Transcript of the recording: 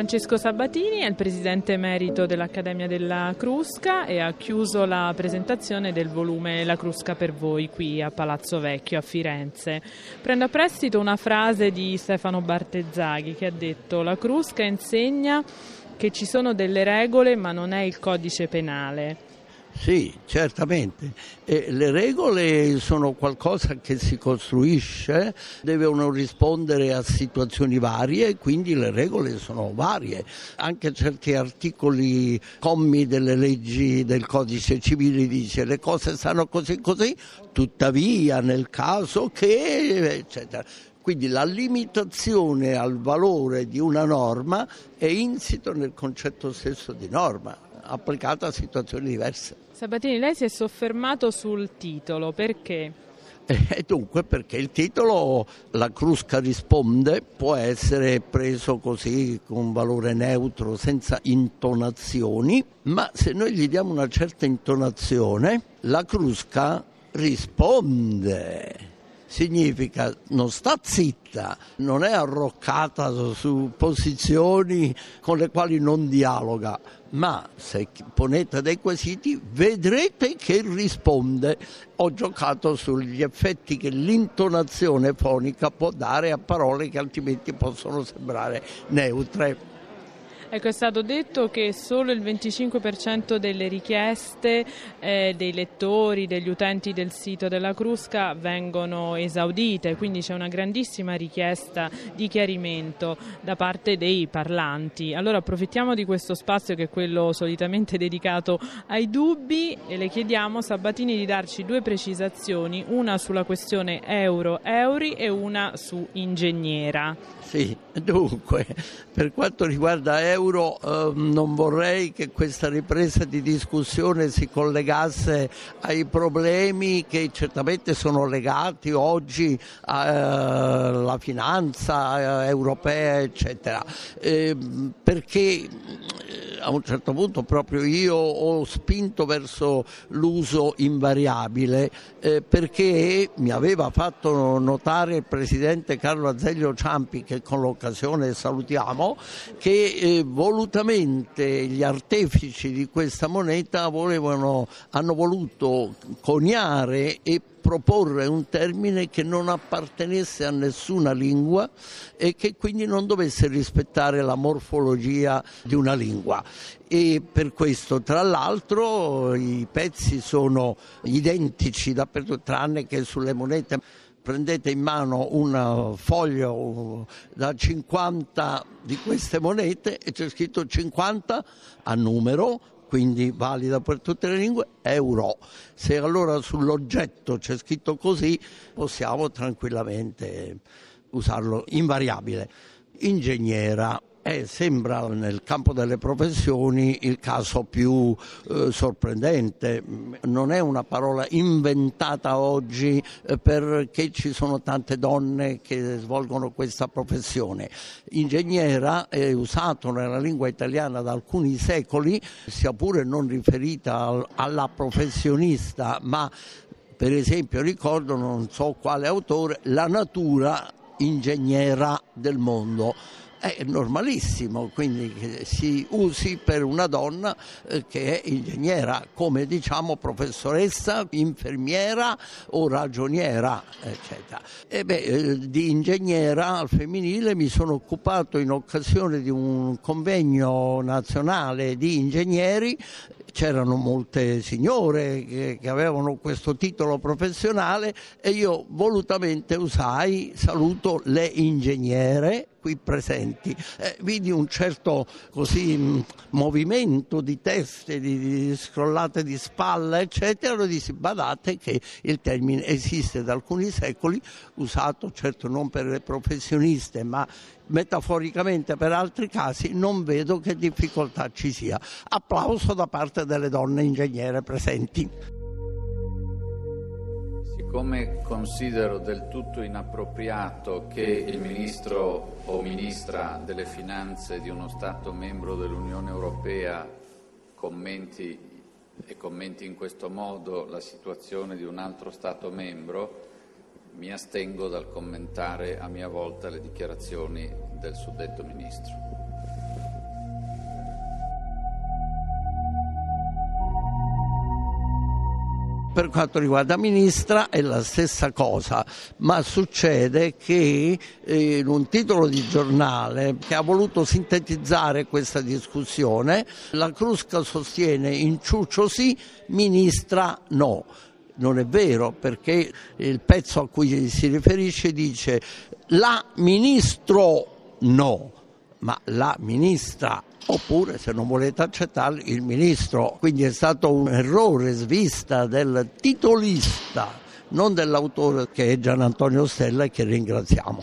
Francesco Sabatini è il presidente emerito dell'Accademia della Crusca e ha chiuso la presentazione del volume La Crusca per voi qui a Palazzo Vecchio a Firenze. Prendo a prestito una frase di Stefano Bartezzaghi che ha detto La Crusca insegna che ci sono delle regole ma non è il codice penale. Sì, certamente. E le regole sono qualcosa che si costruisce, devono rispondere a situazioni varie, quindi le regole sono varie. Anche certi articoli, commi delle leggi del codice civile dice le cose stanno così così, tuttavia nel caso che, eccetera. Quindi la limitazione al valore di una norma è insito nel concetto stesso di norma, applicata a situazioni diverse. Sabatini, lei si è soffermato sul titolo, perché? E dunque perché il titolo La Crusca risponde può essere preso così con valore neutro, senza intonazioni, ma se noi gli diamo una certa intonazione, la Crusca risponde significa non sta zitta, non è arroccata su posizioni con le quali non dialoga, ma se ponete dei quesiti vedrete che risponde. Ho giocato sugli effetti che l'intonazione fonica può dare a parole che altrimenti possono sembrare neutre. Ecco, è stato detto che solo il 25% delle richieste eh, dei lettori, degli utenti del sito della Crusca vengono esaudite, quindi c'è una grandissima richiesta di chiarimento da parte dei parlanti. Allora approfittiamo di questo spazio che è quello solitamente dedicato ai dubbi e le chiediamo Sabatini di darci due precisazioni, una sulla questione euro-euri e una su ingegnera. Sì, dunque, per quanto riguarda euro, eh, non vorrei che questa ripresa di discussione si collegasse ai problemi che certamente sono legati oggi alla finanza europea, eccetera, eh, perché a un certo punto proprio io ho spinto verso l'uso invariabile eh, perché mi aveva fatto notare il presidente Carlo Azeglio Ciampi che con l'occasione salutiamo che eh, volutamente gli artefici di questa moneta volevano, hanno voluto coniare e proporre un termine che non appartenesse a nessuna lingua e che quindi non dovesse rispettare la morfologia di una lingua. E per questo, tra l'altro, i pezzi sono identici dappertutto, tranne che sulle monete prendete in mano un foglio da 50 di queste monete e c'è scritto 50 a numero quindi valida per tutte le lingue, euro. Se allora sull'oggetto c'è scritto così, possiamo tranquillamente usarlo invariabile. Ingegnera, eh, sembra nel campo delle professioni il caso più eh, sorprendente. Non è una parola inventata oggi eh, perché ci sono tante donne che svolgono questa professione. Ingegnera è usato nella lingua italiana da alcuni secoli, sia pure non riferita al, alla professionista, ma per esempio ricordo, non so quale autore, la natura ingegnera del mondo è normalissimo, quindi che si usi per una donna eh, che è ingegnera, come diciamo professoressa, infermiera o ragioniera, eccetera. E beh, eh, di ingegnera al femminile mi sono occupato in occasione di un convegno nazionale di ingegneri c'erano molte signore che, che, avevano questo titolo professionale e io volutamente usai, saluto le ingegnere qui presenti. Eh, vidi un certo così, mh, movimento di teste, di, di scrollate di spalla, eccetera, e dissi badate che il termine esiste da alcuni secoli, usato certo non per le professioniste, ma metaforicamente per altri casi, non vedo che difficoltà ci sia. Applauso da parte delle donne ingegnere presenti. Siccome considero del tutto inappropriato che il ministro o ministra delle finanze di uno Stato membro dell'Unione Europea commenti e commenti in questo modo la situazione di un altro Stato membro, mi astengo dal commentare a mia volta le dichiarazioni del suddetto ministro. Per quanto riguarda ministra è la stessa cosa, ma succede che eh, in un titolo di giornale che ha voluto sintetizzare questa discussione, la Crusca sostiene inciuccio sì, ministra no. Non è vero perché il pezzo a cui si riferisce dice la ministro no, ma la ministra oppure se non volete accettarlo il ministro. Quindi è stato un errore svista del titolista, non dell'autore che è Gian Antonio Stella e che ringraziamo.